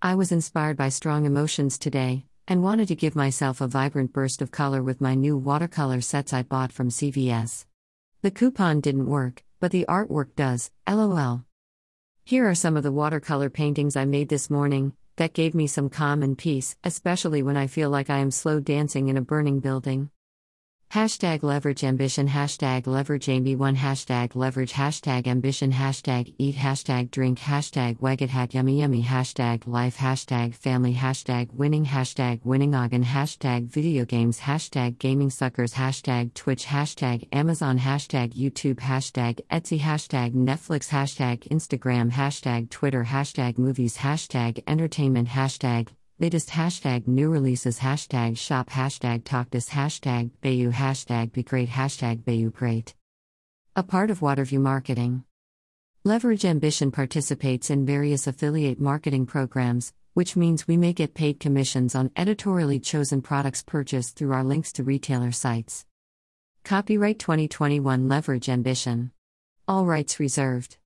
I was inspired by strong emotions today and wanted to give myself a vibrant burst of color with my new watercolor sets I bought from CVS. The coupon didn't work, but the artwork does, lol. Here are some of the watercolor paintings I made this morning that gave me some calm and peace, especially when I feel like I am slow dancing in a burning building. Hashtag leverage ambition, hashtag leverage amy one, hashtag leverage, hashtag ambition, hashtag eat, hashtag drink, hashtag wagged hat, yummy yummy, hashtag life, hashtag family, hashtag winning, hashtag winning ogden, hashtag video games, hashtag gaming suckers, hashtag Twitch, hashtag Amazon, hashtag YouTube, hashtag Etsy, hashtag Netflix, hashtag Instagram, hashtag Twitter, hashtag movies, hashtag entertainment, hashtag Latest hashtag new releases hashtag shop hashtag talk this hashtag Bayou hashtag be great hashtag Bayou great. A part of Waterview Marketing. Leverage Ambition participates in various affiliate marketing programs, which means we may get paid commissions on editorially chosen products purchased through our links to retailer sites. Copyright 2021 Leverage Ambition. All rights reserved.